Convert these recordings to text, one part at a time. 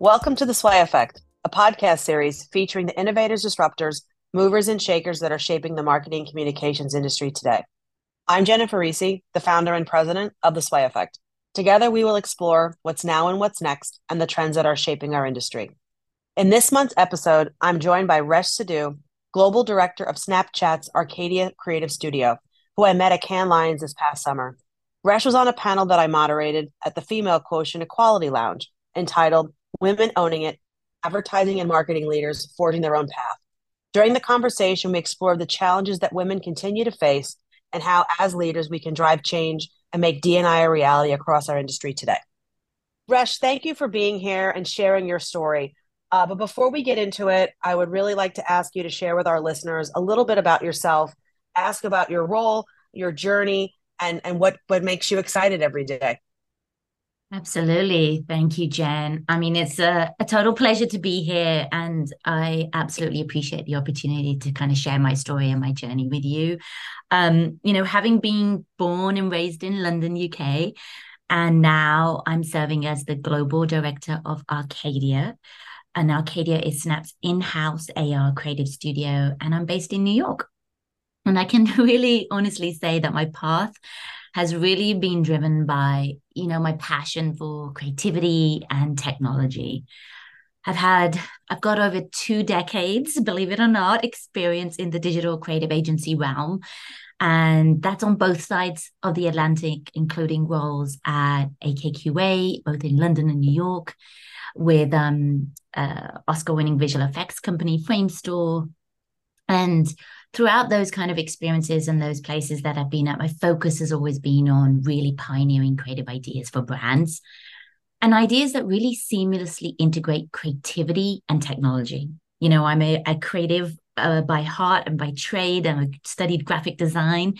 Welcome to the Sway Effect, a podcast series featuring the innovators, disruptors, movers, and shakers that are shaping the marketing communications industry today. I'm Jennifer Risi, the founder and president of the Sway Effect. Together, we will explore what's now and what's next and the trends that are shaping our industry. In this month's episode, I'm joined by Resh Sidhu, Global Director of Snapchat's Arcadia Creative Studio, who I met at Cannes Lions this past summer. Resh was on a panel that I moderated at the Female Quotient Equality Lounge entitled Women Owning It Advertising and Marketing Leaders Forging Their Own Path. During the conversation, we explored the challenges that women continue to face and how, as leaders, we can drive change and make DNI a reality across our industry today. Resh, thank you for being here and sharing your story. Uh, but before we get into it, I would really like to ask you to share with our listeners a little bit about yourself, ask about your role, your journey, and, and what, what makes you excited every day. Absolutely. Thank you, Jen. I mean, it's a, a, total pleasure to be here. And I absolutely appreciate the opportunity to kind of share my story and my journey with you. Um, you know, having been born and raised in London, UK, and now I'm serving as the global director of Arcadia. And Arcadia is Snap's in house AR creative studio. And I'm based in New York. And I can really honestly say that my path has really been driven by, you know, my passion for creativity and technology. I've had, I've got over two decades, believe it or not, experience in the digital creative agency realm. And that's on both sides of the Atlantic, including roles at AKQA, both in London and New York, with um, uh, Oscar winning visual effects company Framestore. And throughout those kind of experiences and those places that I've been at, my focus has always been on really pioneering creative ideas for brands and ideas that really seamlessly integrate creativity and technology. You know, I'm a, a creative uh, by heart and by trade, and I studied graphic design.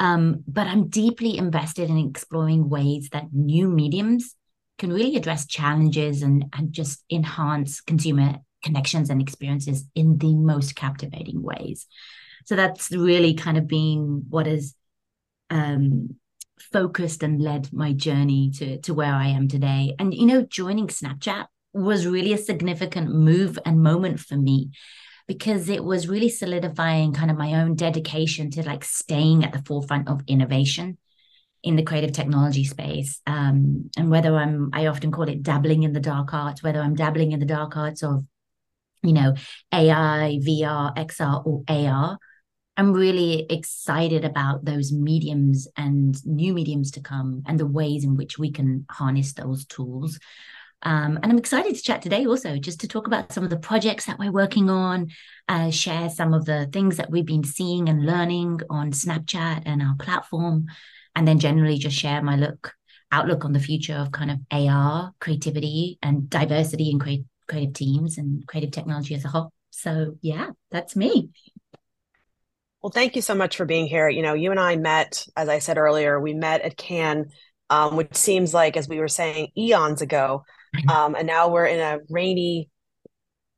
Um, but I'm deeply invested in exploring ways that new mediums can really address challenges and, and just enhance consumer connections and experiences in the most captivating ways. So that's really kind of been what has um, focused and led my journey to to where I am today. And you know, joining Snapchat was really a significant move and moment for me because it was really solidifying kind of my own dedication to like staying at the forefront of innovation in the creative technology space um, and whether i'm i often call it dabbling in the dark arts whether i'm dabbling in the dark arts of you know ai vr xr or ar I'm really excited about those mediums and new mediums to come and the ways in which we can harness those tools. Um, and I'm excited to chat today also just to talk about some of the projects that we're working on, uh, share some of the things that we've been seeing and learning on Snapchat and our platform, and then generally just share my look outlook on the future of kind of AR creativity and diversity in creative creative teams and creative technology as a whole. So yeah, that's me. Well, thank you so much for being here. You know, you and I met, as I said earlier, we met at Cannes, um, which seems like, as we were saying, eons ago. Um, and now we're in a rainy,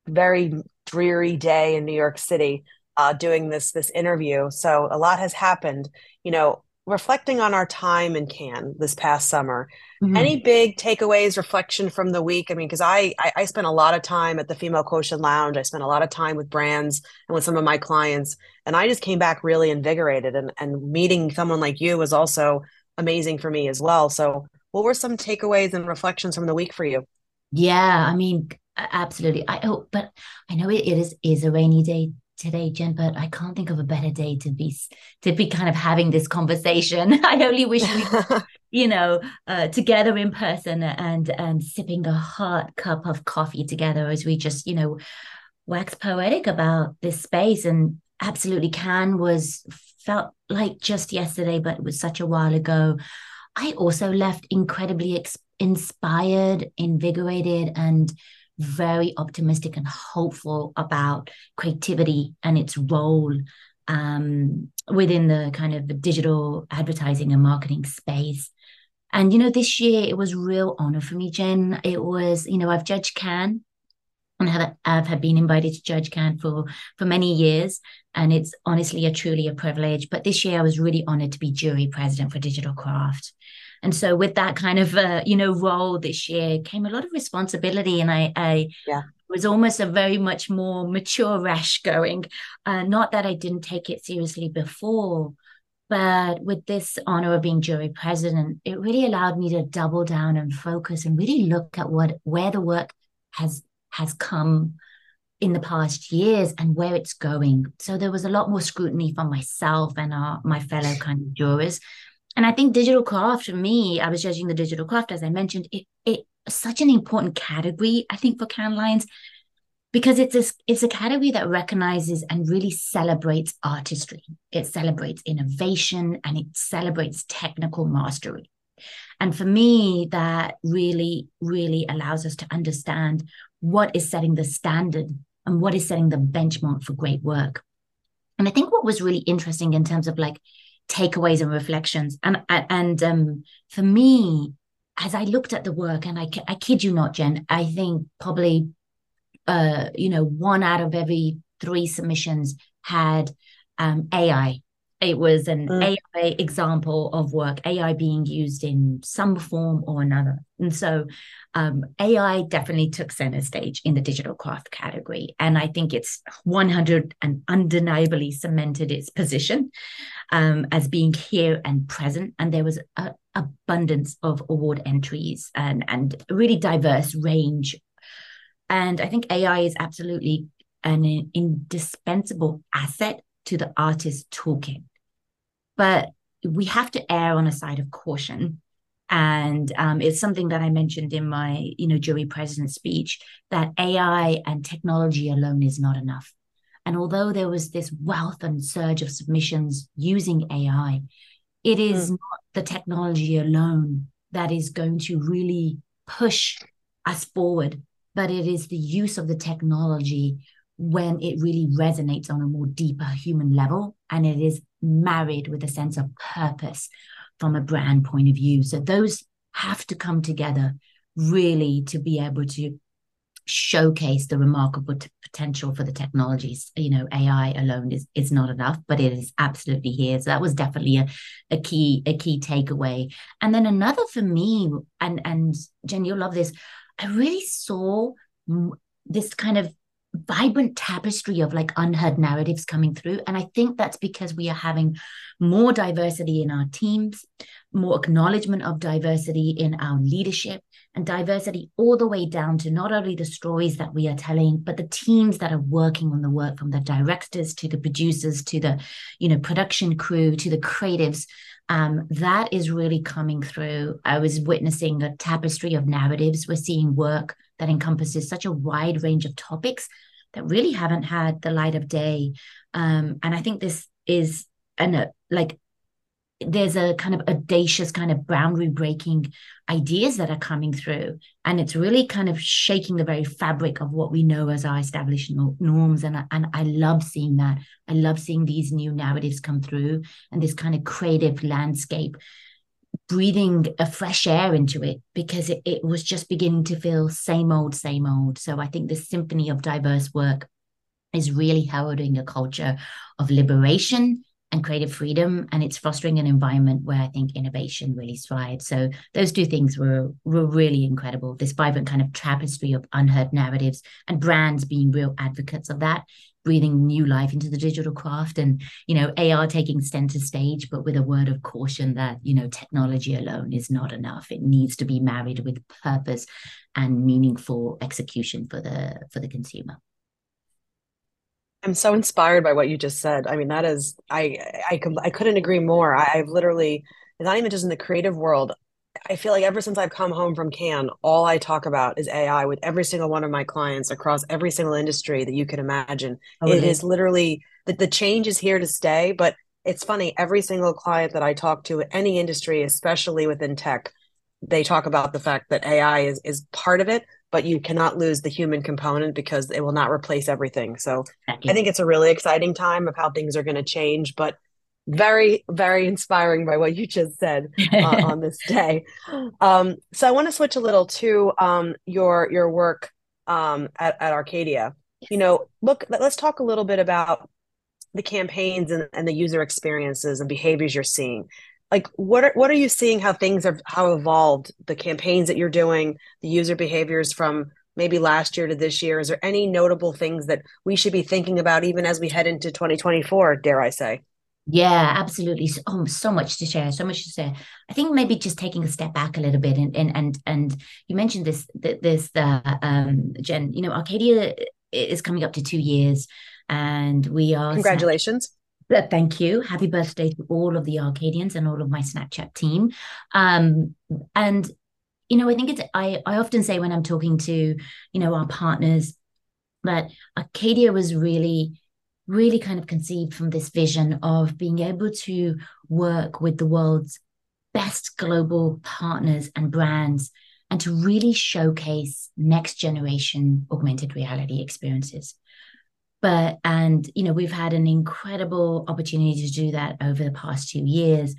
very dreary day in New York City uh, doing this this interview. So a lot has happened. You know, reflecting on our time in Cannes this past summer, mm-hmm. any big takeaways, reflection from the week? I mean, because I, I, I spent a lot of time at the Female Quotient Lounge. I spent a lot of time with brands and with some of my clients, and I just came back really invigorated. And and meeting someone like you was also amazing for me as well. So, what were some takeaways and reflections from the week for you? Yeah, I mean, absolutely. I oh, but I know it, it is is a rainy day today, Jen, but I can't think of a better day to be to be kind of having this conversation. I only wish we, you know, uh, together in person and and sipping a hot cup of coffee together as we just, you know, wax poetic about this space. And absolutely, Cannes was felt like just yesterday, but it was such a while ago. I also left incredibly ex- inspired, invigorated, and very optimistic and hopeful about creativity and its role um, within the kind of digital advertising and marketing space. And, you know, this year it was real honor for me, Jen. It was, you know, I've judged Cannes and have, I've had been invited to judge Cannes for, for many years. And it's honestly a truly a privilege. But this year I was really honored to be jury president for Digital Craft. And so with that kind of uh, you know role this year came a lot of responsibility, and I I yeah. was almost a very much more mature Resh going. Uh, not that I didn't take it seriously before, but with this honor of being jury president, it really allowed me to double down and focus and really look at what where the work has has come in the past years and where it's going. So there was a lot more scrutiny from myself and our, my fellow kind of jurors. And I think digital craft for me, I was judging the digital craft, as I mentioned, it, it such an important category, I think, for Cannes Lions, because it's a, it's a category that recognizes and really celebrates artistry. It celebrates innovation and it celebrates technical mastery. And for me, that really, really allows us to understand what is setting the standard and what is setting the benchmark for great work. And I think what was really interesting in terms of like takeaways and reflections, and and um, for me, as I looked at the work, and I I kid you not, Jen, I think probably, uh, you know, one out of every three submissions had um, AI it was an mm. AI example of work, AI being used in some form or another. And so um, AI definitely took center stage in the digital craft category. And I think it's 100 and undeniably cemented its position um, as being here and present. And there was an abundance of award entries and, and a really diverse range. And I think AI is absolutely an indispensable asset to the artist's toolkit but we have to err on a side of caution. And um, it's something that i mentioned in my you know jury president speech that ai and technology alone is not enough. And although there was this wealth and surge of submissions using ai it is mm. not the technology alone that is going to really push us forward but it is the use of the technology when it really resonates on a more deeper human level. And it is married with a sense of purpose from a brand point of view. So those have to come together really to be able to showcase the remarkable t- potential for the technologies. You know, AI alone is is not enough, but it is absolutely here. So that was definitely a, a key a key takeaway. And then another for me, and and Jen, you'll love this. I really saw this kind of vibrant tapestry of like unheard narratives coming through. And I think that's because we are having more diversity in our teams, more acknowledgement of diversity in our leadership, and diversity all the way down to not only the stories that we are telling, but the teams that are working on the work from the directors to the producers to the, you know, production crew to the creatives. Um, that is really coming through. I was witnessing a tapestry of narratives. We're seeing work that encompasses such a wide range of topics that really haven't had the light of day. Um, and I think this is an uh, like there's a kind of audacious kind of boundary breaking ideas that are coming through. And it's really kind of shaking the very fabric of what we know as our established norms. And, and i love seeing that. I love seeing these new narratives come through and this kind of creative landscape breathing a fresh air into it because it, it was just beginning to feel same old, same old. So I think this symphony of diverse work is really heralding a culture of liberation and creative freedom and it's fostering an environment where i think innovation really thrives so those two things were were really incredible this vibrant kind of tapestry of unheard narratives and brands being real advocates of that breathing new life into the digital craft and you know ar taking center stage but with a word of caution that you know technology alone is not enough. It needs to be married with purpose and meaningful execution for the for the consumer. I'm so inspired by what you just said. I mean that is i i, I couldn't agree more. I, i've literally not even just in the creative world I feel like ever since I've come home from Cannes, all I talk about is AI with every single one of my clients across every single industry that you can imagine. Oh, it is literally that the change is here to stay. But it's funny, every single client that I talk to, any industry, especially within tech, they talk about the fact that AI is is part of it, but you cannot lose the human component because it will not replace everything. So I think it's a really exciting time of how things are going to change. But very very inspiring by what you just said uh, on this day. Um, so i want to switch a little to um, your your work um, at, at arcadia. You know look let's talk a little bit about the campaigns and, and the user experiences and behaviors you're seeing. Like what are what are you seeing how things are how evolved the campaigns that you're doing the user behaviors from maybe last year to this year? Is there any notable things that we should be thinking about even as we head into 2024 dare i say yeah absolutely so, oh, so much to share so much to share i think maybe just taking a step back a little bit and and and, and you mentioned this this uh, um jen you know arcadia is coming up to two years and we are congratulations Thank you. Happy birthday to all of the Arcadians and all of my Snapchat team. Um, and you know, I think it's I I often say when I'm talking to you know our partners that Arcadia was really really kind of conceived from this vision of being able to work with the world's best global partners and brands and to really showcase next generation augmented reality experiences. But and you know we've had an incredible opportunity to do that over the past two years.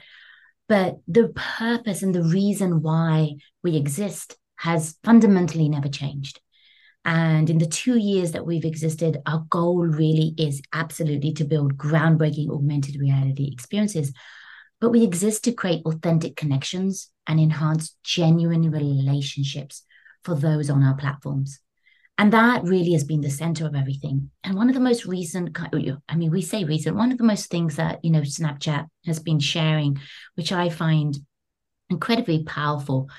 But the purpose and the reason why we exist has fundamentally never changed and in the two years that we've existed our goal really is absolutely to build groundbreaking augmented reality experiences but we exist to create authentic connections and enhance genuine relationships for those on our platforms and that really has been the center of everything. And one of the most recent, oh, I mean, we say recent, one of the most things that, you know, Snapchat has been sharing, which I find incredibly powerful,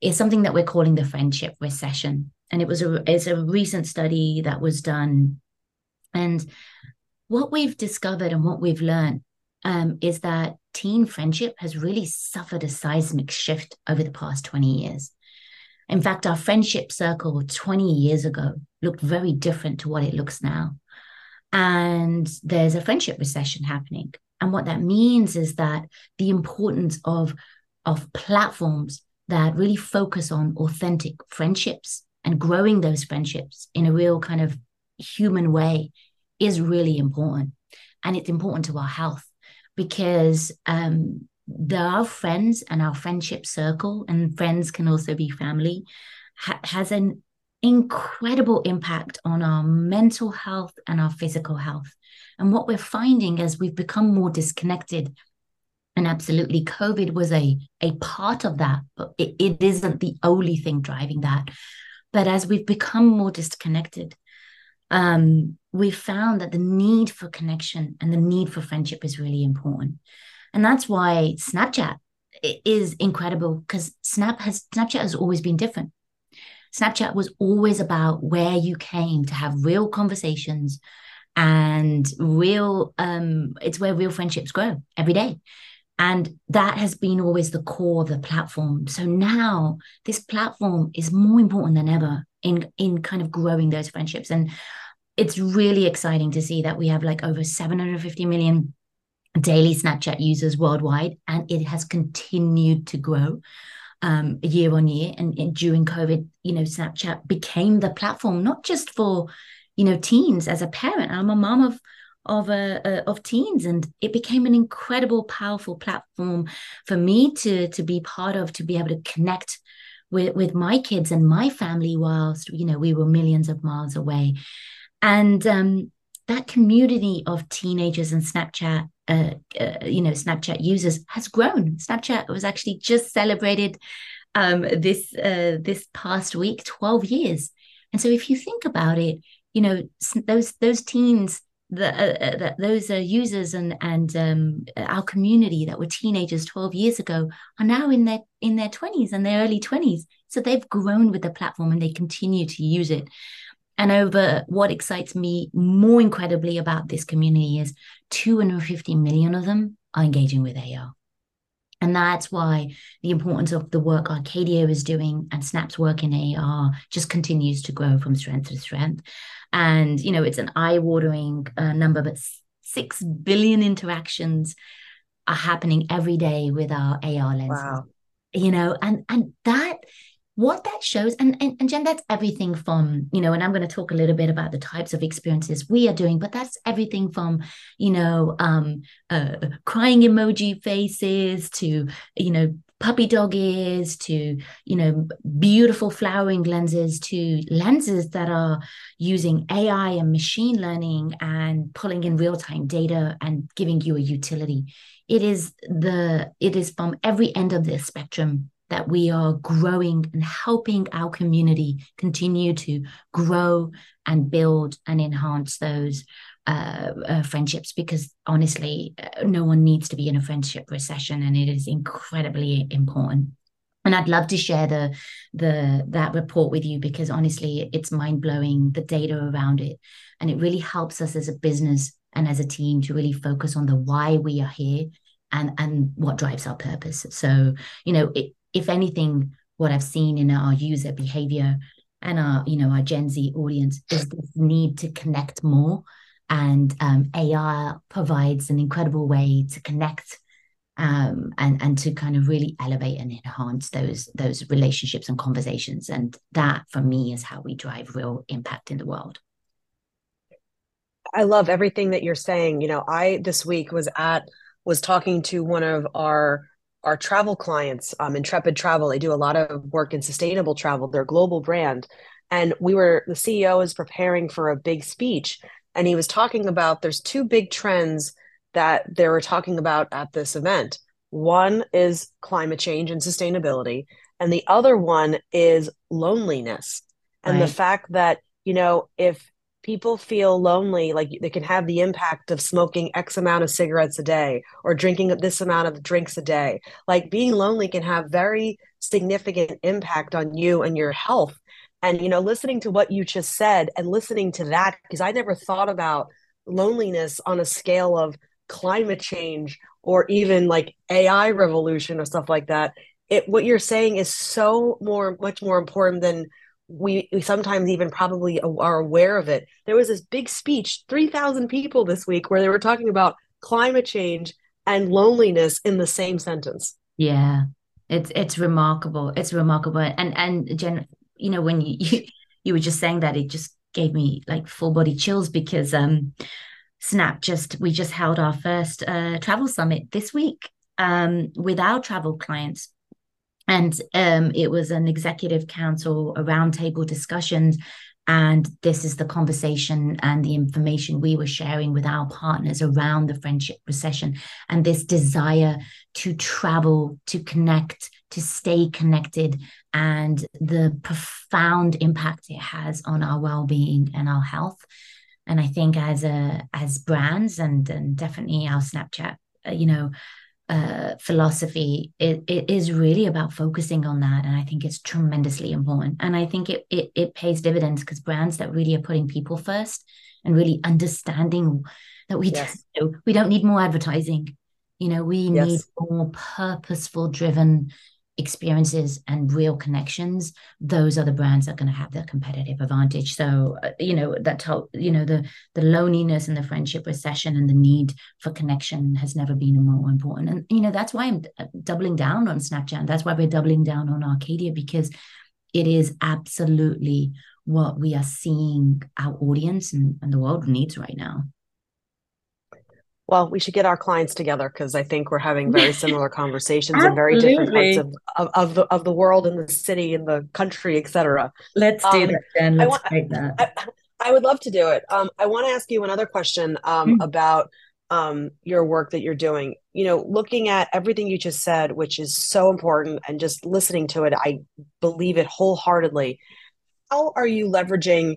is something that we're calling the friendship recession. And it was a, it's a recent study that was done. And what we've discovered and what we've learned um, is that teen friendship has really suffered a seismic shift over the past 20 years. In fact, our friendship circle 20 years ago looked very different to what it looks now. And there's a friendship recession happening. And what that means is that the importance of, of platforms that really focus on authentic friendships and growing those friendships in a real kind of human way is really important. And it's important to our health because um, the, our friends and our friendship circle, and friends can also be family, ha- has an incredible impact on our mental health and our physical health. And what we're finding as we've become more disconnected, and absolutely COVID was a, a part of that, but it, it isn't the only thing driving that. But as we've become more disconnected, um, we've found that the need for connection and the need for friendship is really important. And that's why Snapchat is incredible because Snap has Snapchat has always been different. Snapchat was always about where you came to have real conversations and real um it's where real friendships grow every day. And that has been always the core of the platform. So now this platform is more important than ever in in kind of growing those friendships. And it's really exciting to see that we have like over 750 million daily Snapchat users worldwide, and it has continued to grow um, year on year. And, and, during COVID, you know, Snapchat became the platform not just for you know teens. As a parent, I'm a mom of of uh, uh, of teens, and it became an incredible, powerful platform for me to to be part of, to be able to connect with with my kids and my family whilst you know we were millions of miles away and um, that community of teenagers and Snapchat, uh, uh, you know, Snapchat users has grown. Snapchat was actually just celebrated um, this uh, this past week, twelve years. And so, if you think about it, you know, those those teens, the, uh, uh, those uh, users and and um, our community that were teenagers twelve years ago are now in their in their twenties and their early twenties. So they've grown with the platform and they continue to use it. And over what excites me more incredibly about this community is 250 million of them are engaging with AR. And that's why the importance of the work Arcadia is doing and Snap's work in AR just continues to grow from strength to strength. And, you know, it's an eye watering uh, number, but 6 billion interactions are happening every day with our AR lenses. Wow. You know, and and that what that shows and, and and jen that's everything from you know and i'm going to talk a little bit about the types of experiences we are doing but that's everything from you know um uh, crying emoji faces to you know puppy dog ears to you know beautiful flowering lenses to lenses that are using ai and machine learning and pulling in real-time data and giving you a utility. It is the it is from every end of the spectrum that we are growing and helping our community continue to grow and build and enhance those uh, uh, friendships because honestly, uh, no one needs to be in a friendship recession, and it is incredibly important. And I'd love to share the the that report with you because honestly, it's mind blowing the data around it, and it really helps us as a business and as a team to really focus on the why we are here and and what drives our purpose. So you know, it, if anything, what I've seen in our user behavior and our you know our Gen Z audience is this need to connect more and um, AI provides an incredible way to connect um, and and to kind of really elevate and enhance those those relationships and conversations. And that, for me, is how we drive real impact in the world. I love everything that you're saying. You know, I this week was at was talking to one of our our travel clients, um, Intrepid Travel. They do a lot of work in sustainable travel. They're a global brand, and we were the CEO is preparing for a big speech, and he was talking about there's two big trends that they were talking about at this event. One is climate change and sustainability, and the other one is loneliness and right. the fact that you know if people feel lonely like they can have the impact of smoking x amount of cigarettes a day or drinking this amount of drinks a day like being lonely can have very significant impact on you and your health and, you know, listening to what you just said and listening to that, because I never thought about loneliness on a scale of climate change or even like AI revolution or stuff like that. It what you're saying is so more much more important than we, we sometimes even probably are aware of it. There was this big speech, 3,000 people this week, where they were talking about climate change and loneliness in the same sentence. Yeah, it's it's remarkable. It's remarkable, and and Jen, you know when you, you you were just saying that it just gave me like full body chills because um snap just we just held our first uh travel summit this week um with our travel clients and um it was an executive council a roundtable discussions and this is the conversation and the information we were sharing with our partners around the friendship recession and this desire to travel, to connect, to stay connected, and the profound impact it has on our well-being and our health. And I think as a as brands and and definitely our Snapchat, uh, you know, uh, philosophy, it, it is really about focusing on that. And I think it's tremendously important. And I think it it, it pays dividends because brands that really are putting people first and really understanding that we yes. do, we don't need more advertising. You know, we yes. need more purposeful driven experiences and real connections those are the brands that are going to have the competitive advantage. So uh, you know that you know the the loneliness and the friendship recession and the need for connection has never been more important. And you know that's why i'm uh, doubling down on snapchat. That's why we're doubling down on arcadia because it is absolutely what we are seeing our audience and, and the world needs right now well, we should get our clients together because I think we're having very similar conversations in very different parts of, of, of, the of the world and the city and the country, etc. Let's do um, that. Let's want, take that. I, I, would love to do it. Um, I want to ask you another question um, mm-hmm. about um, your work that you're doing. You know, looking at everything you just said, which is so important, and just listening to it, I believe it wholeheartedly. How are you leveraging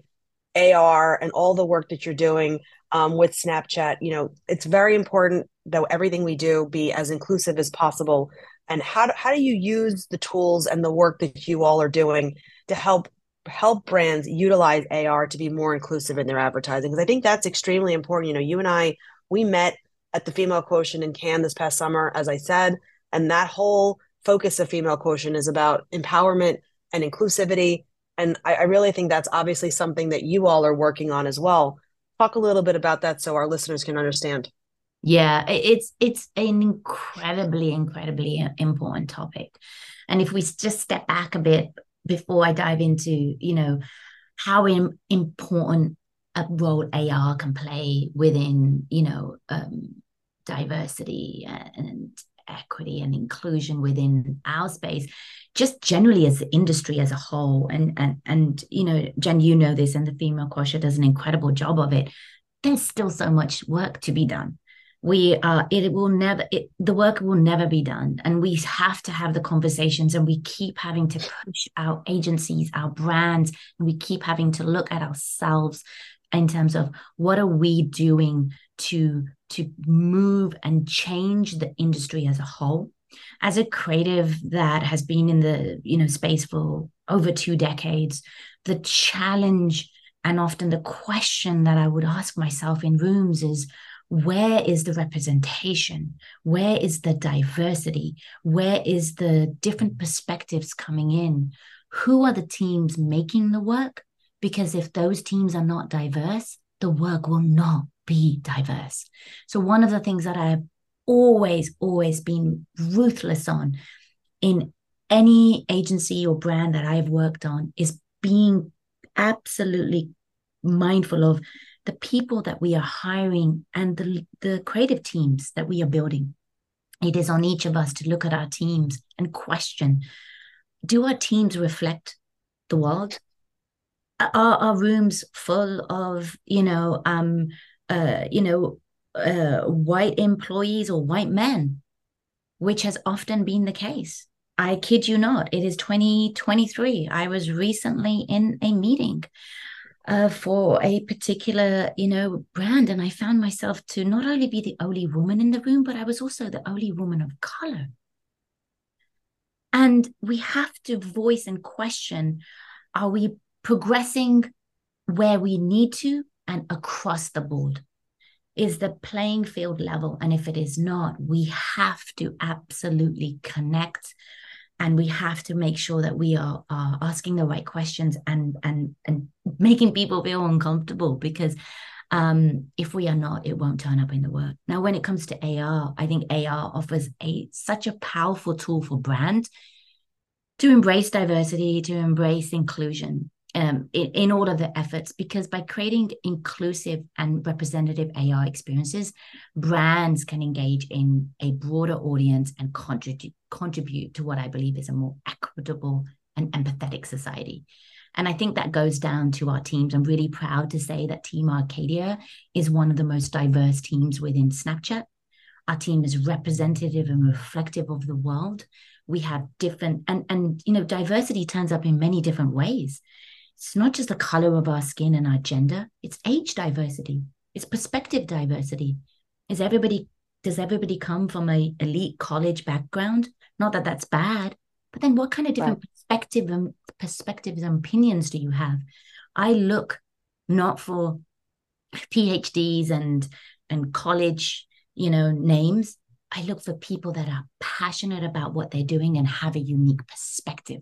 AR and all the work that you're doing um, with Snapchat. You know, it's very important that everything we do be as inclusive as possible. And how do, how do you use the tools and the work that you all are doing to help help brands utilize AR to be more inclusive in their advertising? Because I think that's extremely important. You know, you and I we met at the Female Quotient in Cannes this past summer, as I said, and that whole focus of Female Quotient is about empowerment and inclusivity. And I, I really think that's obviously something that you all are working on as well talk a little bit about that so our listeners can understand. Yeah it's it's an incredibly incredibly important topic. And if we just step back a bit before i dive into you know how important a role ar can play within you know um, diversity and equity and inclusion within our space, just generally as the industry as a whole. And and and you know, Jen, you know this, and the female quotient does an incredible job of it. There's still so much work to be done we are it will never it, the work will never be done and we have to have the conversations and we keep having to push our agencies our brands and we keep having to look at ourselves in terms of what are we doing to to move and change the industry as a whole. As a creative that has been in the you know space for over two decades the challenge and often the question that i would ask myself in rooms is where is the representation? Where is the diversity? Where is the different perspectives coming in? Who are the teams making the work? Because if those teams are not diverse the work will not be diverse so one of the things that i've always always been ruthless on in any agency or brand that i've worked on is being absolutely mindful of the people that we are hiring and the, the creative teams that we are building. It is on each of us to look at our teams and question do our teams reflect the world? Are our rooms full of, you know, um, uh, you know, uh, white employees or white men, which has often been the case. I kid you not, it is 2023. I was recently in a meeting uh, for a particular, you know, brand. And I found myself to not only be the only woman in the room, but I was also the only woman of color. And we have to voice and question are we progressing where we need to and across the board? Is the playing field level? And if it is not, we have to absolutely connect and we have to make sure that we are, are asking the right questions and and and making people feel uncomfortable because um, if we are not, it won't turn up in the work. Now, when it comes to AR, I think AR offers a such a powerful tool for brand to embrace diversity, to embrace inclusion um, in, in all of the efforts, because by creating inclusive and representative AR experiences, brands can engage in a broader audience and contribute contribute to what I believe is a more equitable and empathetic society. And I think that goes down to our teams. I'm really proud to say that Team Arcadia is one of the most diverse teams within Snapchat. Our team is representative and reflective of the world. We have different and and you know diversity turns up in many different ways. It's not just the color of our skin and our gender, it's age diversity, it's perspective diversity. Is everybody does everybody come from a elite college background? Not that that's bad, but then what kind of different right. perspective and perspectives and opinions do you have? I look not for PhDs and and college, you know, names. I look for people that are passionate about what they're doing and have a unique perspective.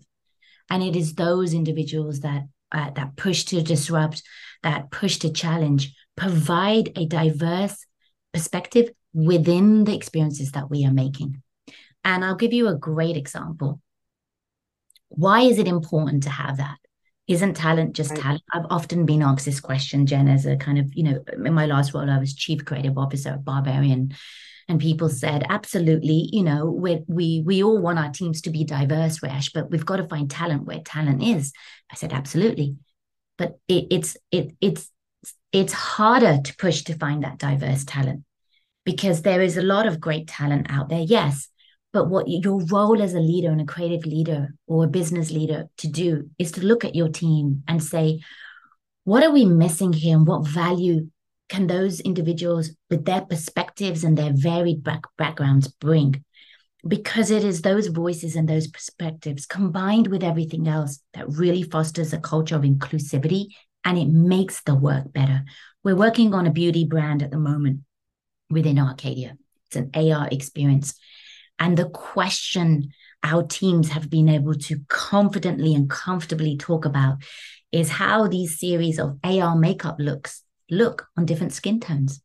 And it is those individuals that uh, that push to disrupt, that push to challenge, provide a diverse perspective within the experiences that we are making. And I'll give you a great example. Why is it important to have that? Isn't talent just right. talent? I've often been asked this question, Jen, as a kind of, you know, in my last role, I was chief creative officer at Barbarian and people said absolutely you know we we we all want our teams to be diverse Resh but we've got to find talent where talent is. I said absolutely. But it, it's it it's it's harder to push to find that diverse talent because there is a lot of great talent out there yes but what your role as a leader and a creative leader or a business leader to do is to look at your team and say what are we missing here and what value can those individuals with their perspectives and their varied back- backgrounds bring because it is those voices and those perspectives combined with everything else that really fosters a culture of inclusivity and it makes the work better. We're working on a beauty brand at the moment within Arcadia. It's an AR experience. And the question our teams have been able to confidently and comfortably talk about is how these series of AR makeup looks look on different skin tones.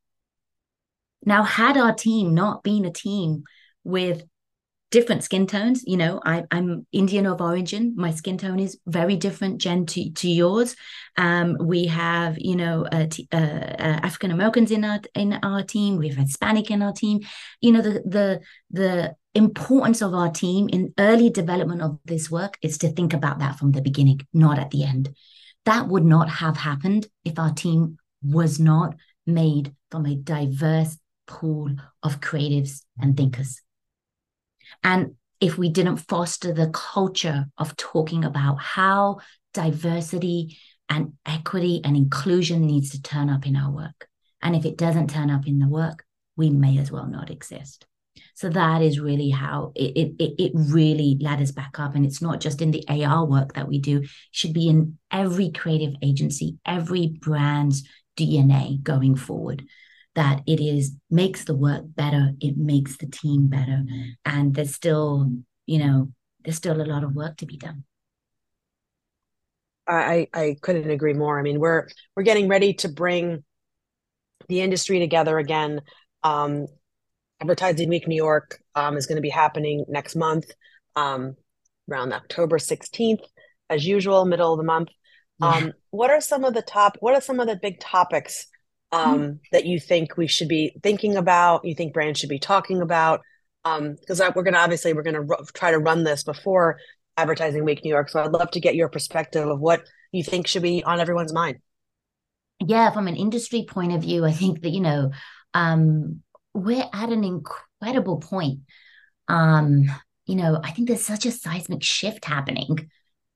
Now, had our team not been a team with different skin tones, you know, I, am Indian of origin. My skin tone is very different, Jen, to, to yours. Um, we have, you know, uh, uh, uh, African Americans in our in our team. We have Hispanic in our team. You know, the the the importance of our team in early development of this work is to think about that from the beginning, not at the end. That would not have happened if our team was not made from a diverse pool of creatives and thinkers. And if we didn't foster the culture of talking about how diversity and equity and inclusion needs to turn up in our work. And if it doesn't turn up in the work, we may as well not exist. So that is really how it, it, it really ladders back up. And it's not just in the AR work that we do, it should be in every creative agency, every brand's DNA going forward. That it is makes the work better, it makes the team better. And there's still, you know, there's still a lot of work to be done. I, I couldn't agree more. I mean, we're we're getting ready to bring the industry together again. Um, Advertising Week New York um, is going to be happening next month, um, around October 16th, as usual, middle of the month. Yeah. Um, what are some of the top, what are some of the big topics um, mm-hmm. that you think we should be thinking about, you think brands should be talking about? Because um, we're going to, obviously, we're going to r- try to run this before Advertising Week New York. So I'd love to get your perspective of what you think should be on everyone's mind. Yeah, from an industry point of view, I think that, you know, um, we're at an incredible point. Um, you know, I think there's such a seismic shift happening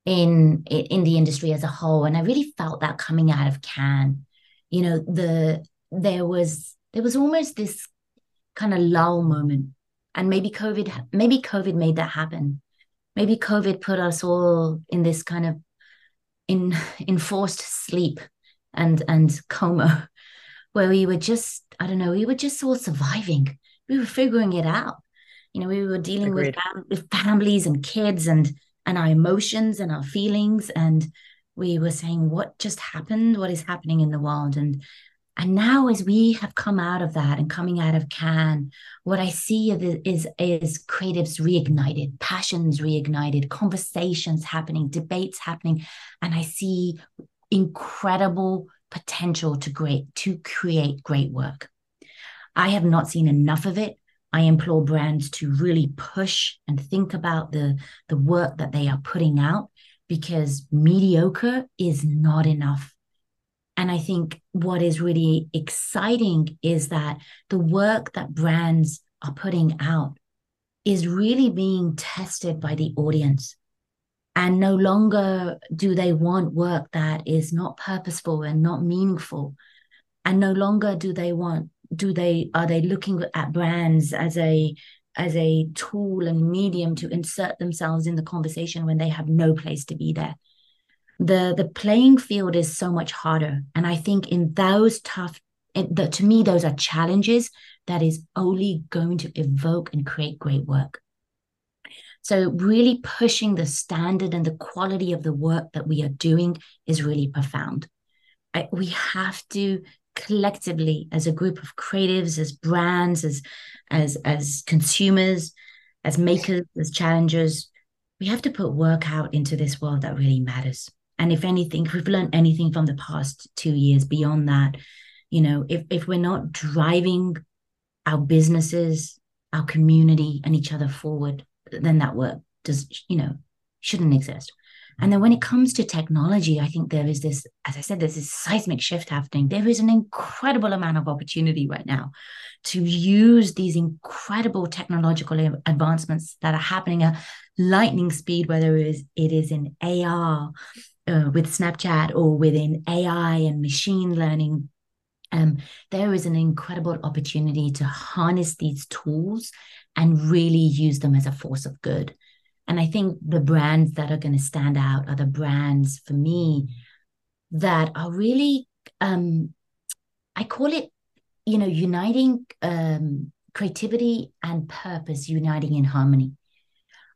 in in the industry as a whole, and I really felt that coming out of Cannes. You know, the there was there was almost this kind of lull moment, and maybe COVID maybe COVID made that happen. Maybe COVID put us all in this kind of in enforced sleep and and coma where we were just, I don't know, we were just all surviving. We were figuring it out. You know, we were dealing with, with families and kids and and our emotions and our feelings. And we were saying, what just happened? What is happening in the world? And and now, as we have come out of that and coming out of Cannes what I see is, is creatives reignited, passions reignited, conversations happening, debates happening. And I see incredible potential to great to create great work. I have not seen enough of it. I implore brands to really push and think about the, the work that they are putting out because mediocre is not enough. And I think what is really exciting is that the work that brands are putting out is really being tested by the audience and no longer do they want work that is not purposeful and not meaningful and no longer do they want do they are they looking at brands as a as a tool and medium to insert themselves in the conversation when they have no place to be there? The the playing field is so much harder. And i think in those tough in the, to me those are challenges that is only going to evoke and create great work. So, really pushing the standard and the quality of the work that we are doing is really profound. I, we have to collectively, as a group of creatives, as brands, as as as consumers, as makers, as challengers, we have to put work out into this world that really matters. And if anything, if we've learned anything from the past two years beyond that, you know, if if we're not driving our businesses, our community, and each other forward, then that work does you know shouldn't exist and then when it comes to technology i think there is this as i said there's this seismic shift happening there is an incredible amount of opportunity right now to use these incredible technological advancements that are happening at lightning speed whether it is, it is in ar uh, with snapchat or within ai and machine learning um, there is an incredible opportunity to harness these tools and really use them as a force of good. And I think the brands that are going to stand out are the brands for me that are really, um, I call it, you know, uniting um, creativity and purpose, uniting in harmony.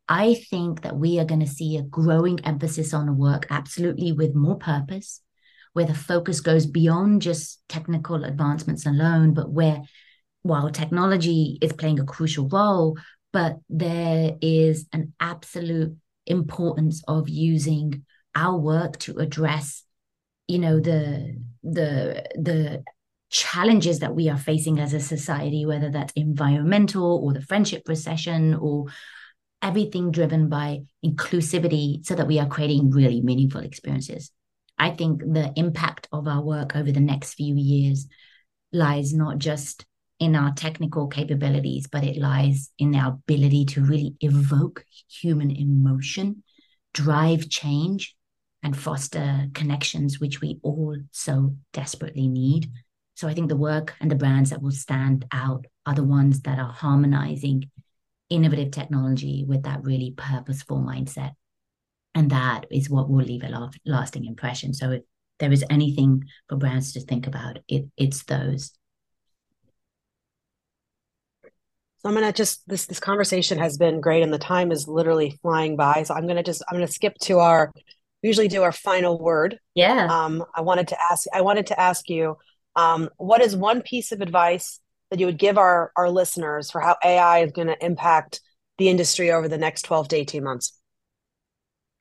I think that we are going to see a growing emphasis on work, absolutely with more purpose, where the focus goes beyond just technical advancements alone, but where while technology is playing a crucial role, but there is an absolute importance of using our work to address, you know, the the the challenges that we are facing as a society, whether that's environmental or the friendship recession or everything driven by inclusivity so that we are creating really meaningful experiences. I think the impact of our work over the next few years lies not just in our technical capabilities, but it lies in our ability to really evoke human emotion, drive change, and foster connections, which we all so desperately need. So I think the work and the brands that will stand out are the ones that are harmonizing innovative technology with that really purposeful mindset. And that is what will leave a lasting impression. So if there is anything for brands to think about, it, it's those. So I'm gonna just this this conversation has been great and the time is literally flying by. So I'm gonna just I'm gonna skip to our usually do our final word. Yeah. Um, I wanted to ask I wanted to ask you um, what is one piece of advice that you would give our our listeners for how AI is going to impact the industry over the next 12 to 18 months?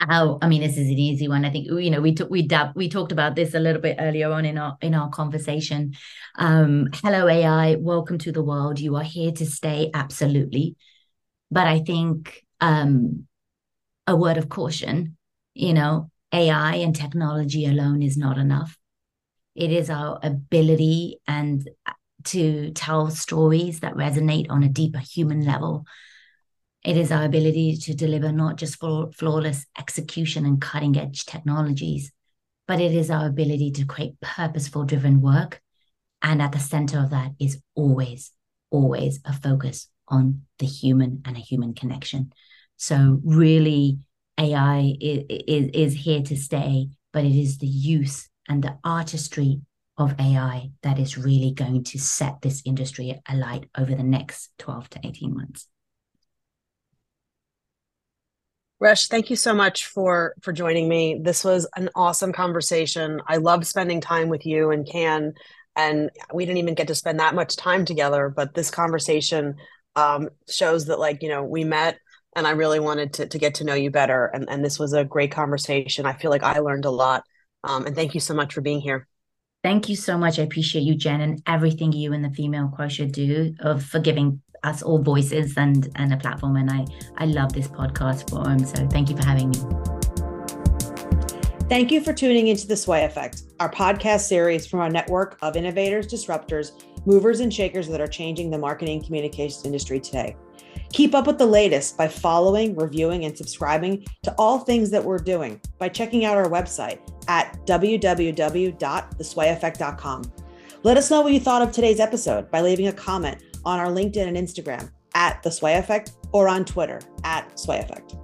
Oh, I mean, this is an easy one. I think you know we took we dab, we talked about this a little bit earlier on in our in our conversation. Um, hello AI, welcome to the world. You are here to stay, absolutely. But I think um, a word of caution. You know, AI and technology alone is not enough. It is our ability and to tell stories that resonate on a deeper human level. It is our ability to deliver not just flawless execution and cutting edge technologies, but it is our ability to create purposeful driven work. And at the center of that is always, always a focus on the human and a human connection. So, really, AI is, is, is here to stay, but it is the use and the artistry of AI that is really going to set this industry alight over the next 12 to 18 months. Resh, thank you so much for for joining me. This was an awesome conversation. I love spending time with you and Cannes, and we didn't even get to spend that much time together. But this conversation um, shows that, like you know, we met, and I really wanted to to get to know you better. And and this was a great conversation. I feel like I learned a lot. Um, and thank you so much for being here. Thank you so much. I appreciate you, Jen, and everything you and the Female Quotient do of for giving us all voices and and a platform. And I I love this podcast forum. So thank you for having me. Thank you for tuning into the Sway Effect, our podcast series from our network of innovators, disruptors, movers, and shakers that are changing the marketing communications industry today. Keep up with the latest by following, reviewing, and subscribing to all things that we're doing by checking out our website at www.theswayeffect.com. Let us know what you thought of today's episode by leaving a comment on our LinkedIn and Instagram at The Sway Effect or on Twitter at Sway Effect.